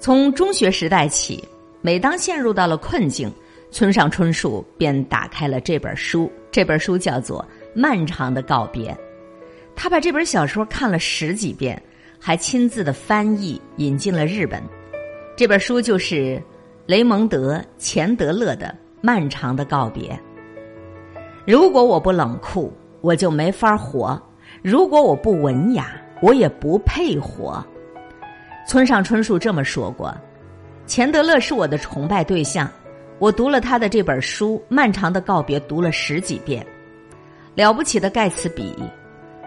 从中学时代起，每当陷入到了困境，村上春树便打开了这本书。这本书叫做《漫长的告别》。他把这本小说看了十几遍，还亲自的翻译引进了日本。这本书就是雷蒙德·钱德勒的《漫长的告别》。如果我不冷酷，我就没法活；如果我不文雅，我也不配活。村上春树这么说过。钱德勒是我的崇拜对象，我读了他的这本书《漫长的告别》，读了十几遍。了不起的盖茨比。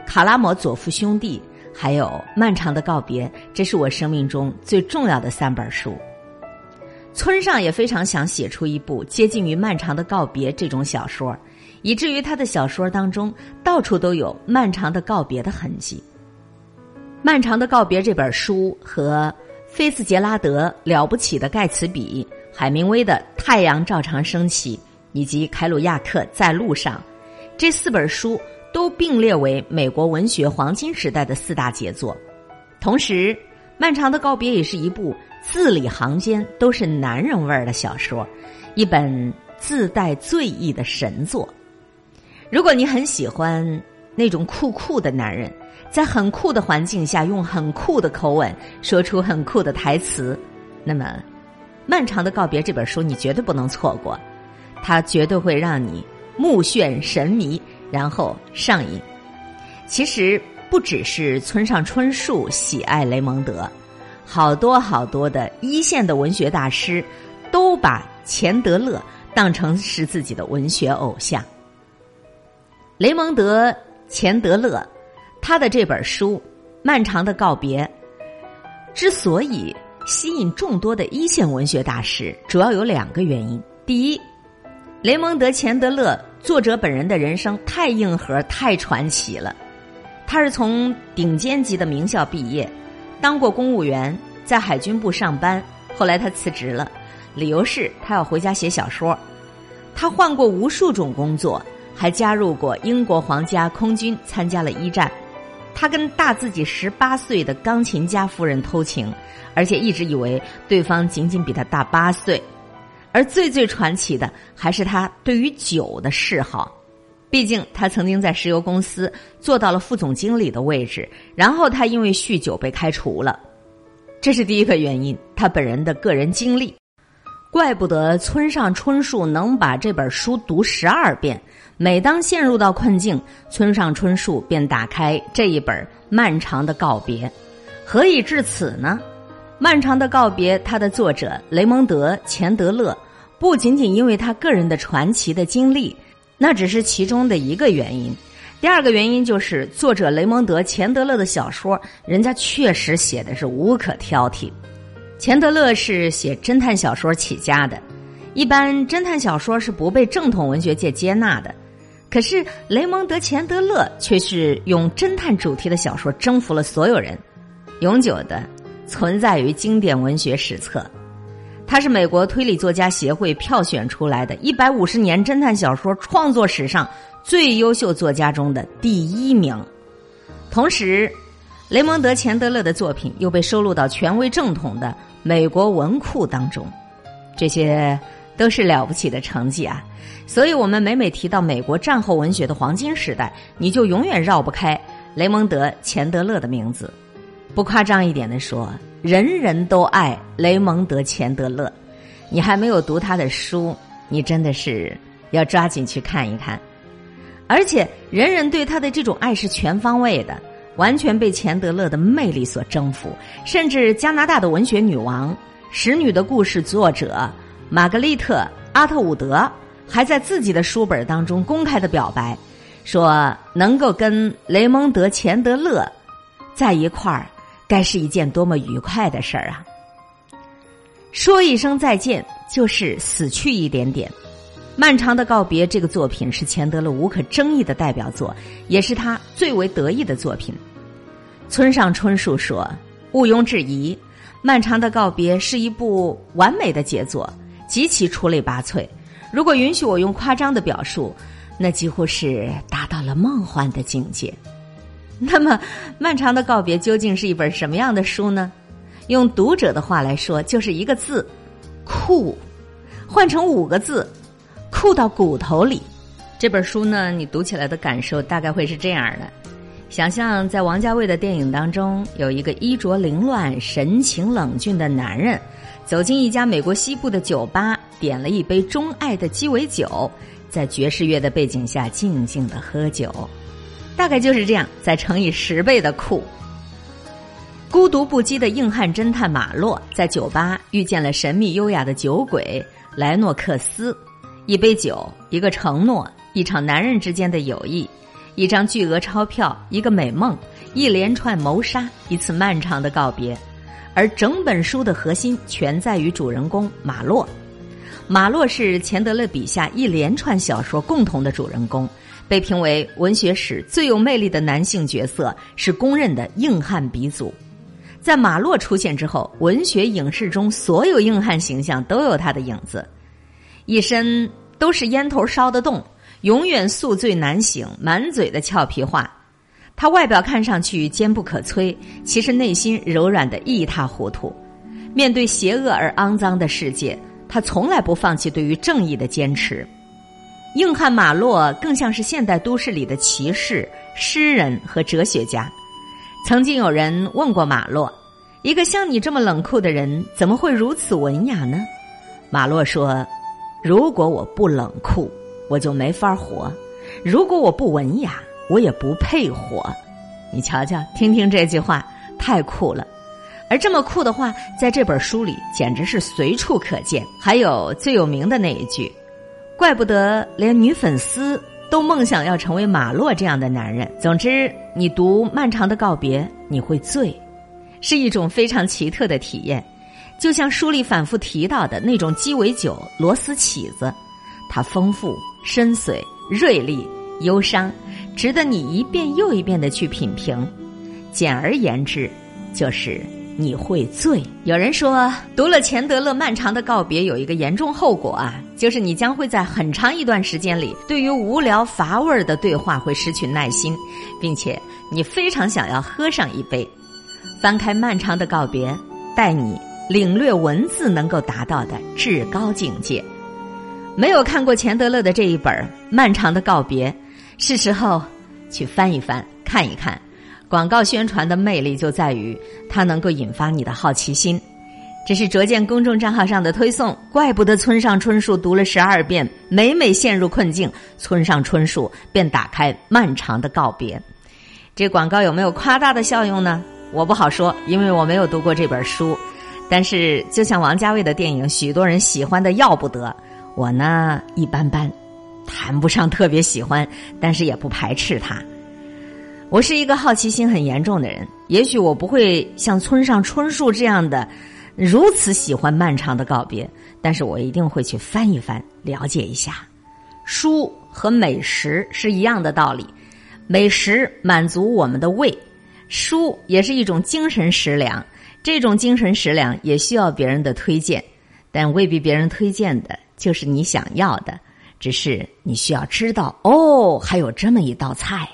卡拉摩佐夫兄弟，还有《漫长的告别》，这是我生命中最重要的三本书。村上也非常想写出一部接近于《漫长的告别》这种小说，以至于他的小说当中到处都有《漫长的告别》的痕迹。《漫长的告别》这本书和菲茨杰拉德《了不起的盖茨比》、海明威的《太阳照常升起》以及凯鲁亚克《在路上》这四本书。都并列为美国文学黄金时代的四大杰作，同时，《漫长的告别》也是一部字里行间都是男人味儿的小说，一本自带醉意的神作。如果你很喜欢那种酷酷的男人，在很酷的环境下用很酷的口吻说出很酷的台词，那么，《漫长的告别》这本书你绝对不能错过，它绝对会让你目眩神迷。然后上瘾。其实不只是村上春树喜爱雷蒙德，好多好多的一线的文学大师都把钱德勒当成是自己的文学偶像。雷蒙德·钱德勒他的这本书《漫长的告别》之所以吸引众多的一线文学大师，主要有两个原因：第一，雷蒙德·钱德勒。作者本人的人生太硬核、太传奇了。他是从顶尖级的名校毕业，当过公务员，在海军部上班。后来他辞职了，理由是他要回家写小说。他换过无数种工作，还加入过英国皇家空军，参加了一战。他跟大自己十八岁的钢琴家夫人偷情，而且一直以为对方仅仅比他大八岁。而最最传奇的还是他对于酒的嗜好，毕竟他曾经在石油公司做到了副总经理的位置，然后他因为酗酒被开除了，这是第一个原因。他本人的个人经历，怪不得村上春树能把这本书读十二遍。每当陷入到困境，村上春树便打开这一本漫长的告别。何以至此呢？漫长的告别，他的作者雷蒙德·钱德勒，不仅仅因为他个人的传奇的经历，那只是其中的一个原因。第二个原因就是作者雷蒙德·钱德勒的小说，人家确实写的是无可挑剔。钱德勒是写侦探小说起家的，一般侦探小说是不被正统文学界接纳的，可是雷蒙德·钱德勒却是用侦探主题的小说征服了所有人，永久的。存在于经典文学史册，他是美国推理作家协会票选出来的一百五十年侦探小说创作史上最优秀作家中的第一名。同时，雷蒙德·钱德勒的作品又被收录到权威正统的美国文库当中，这些都是了不起的成绩啊！所以，我们每每提到美国战后文学的黄金时代，你就永远绕不开雷蒙德·钱德勒的名字。不夸张一点的说，人人都爱雷蒙德·钱德勒。你还没有读他的书，你真的是要抓紧去看一看。而且，人人对他的这种爱是全方位的，完全被钱德勒的魅力所征服。甚至加拿大的文学女王、《使女的故事》作者玛格丽特·阿特伍德，还在自己的书本当中公开的表白，说能够跟雷蒙德·钱德勒在一块儿。该是一件多么愉快的事儿啊！说一声再见，就是死去一点点。漫长的告别这个作品是钱德勒无可争议的代表作，也是他最为得意的作品。村上春树说：“毋庸置疑，漫长的告别是一部完美的杰作，极其出类拔萃。如果允许我用夸张的表述，那几乎是达到了梦幻的境界。”那么，漫长的告别究竟是一本什么样的书呢？用读者的话来说，就是一个字“酷”，换成五个字“酷到骨头里”。这本书呢，你读起来的感受大概会是这样的：想象在王家卫的电影当中，有一个衣着凌乱、神情冷峻的男人，走进一家美国西部的酒吧，点了一杯钟爱的鸡尾酒，在爵士乐的背景下静静的喝酒，大概就是这样，再乘以十倍的酷。孤独不羁的硬汉侦探马洛在酒吧遇见了神秘优雅的酒鬼莱诺克斯，一杯酒，一个承诺。一场男人之间的友谊，一张巨额钞票，一个美梦，一连串谋杀，一次漫长的告别，而整本书的核心全在于主人公马洛。马洛是钱德勒笔下一连串小说共同的主人公，被评为文学史最有魅力的男性角色，是公认的硬汉鼻祖。在马洛出现之后，文学影视中所有硬汉形象都有他的影子，一身都是烟头烧得动。永远宿醉难醒，满嘴的俏皮话。他外表看上去坚不可摧，其实内心柔软的一塌糊涂。面对邪恶而肮脏的世界，他从来不放弃对于正义的坚持。硬汉马洛更像是现代都市里的骑士、诗人和哲学家。曾经有人问过马洛：“一个像你这么冷酷的人，怎么会如此文雅呢？”马洛说：“如果我不冷酷。”我就没法活，如果我不文雅，我也不配活。你瞧瞧，听听这句话，太酷了。而这么酷的话，在这本书里简直是随处可见。还有最有名的那一句：“怪不得连女粉丝都梦想要成为马洛这样的男人。”总之，你读《漫长的告别》，你会醉，是一种非常奇特的体验，就像书里反复提到的那种鸡尾酒——螺丝起子，它丰富。深邃、锐利、忧伤，值得你一遍又一遍的去品评。简而言之，就是你会醉。有人说，读了钱德勒《漫长的告别》，有一个严重后果啊，就是你将会在很长一段时间里，对于无聊乏味的对话会失去耐心，并且你非常想要喝上一杯。翻开《漫长的告别》，带你领略文字能够达到的至高境界。没有看过钱德勒的这一本《漫长的告别》，是时候去翻一翻、看一看。广告宣传的魅力就在于它能够引发你的好奇心。这是卓见公众账号上的推送，怪不得村上春树读了十二遍，每每陷入困境，村上春树便打开《漫长的告别》。这广告有没有夸大的效用呢？我不好说，因为我没有读过这本书。但是，就像王家卫的电影，许多人喜欢的要不得。我呢一般般，谈不上特别喜欢，但是也不排斥它。我是一个好奇心很严重的人，也许我不会像村上春树这样的如此喜欢漫长的告别，但是我一定会去翻一翻，了解一下。书和美食是一样的道理，美食满足我们的胃，书也是一种精神食粮，这种精神食粮也需要别人的推荐，但未必别人推荐的。就是你想要的，只是你需要知道哦，还有这么一道菜。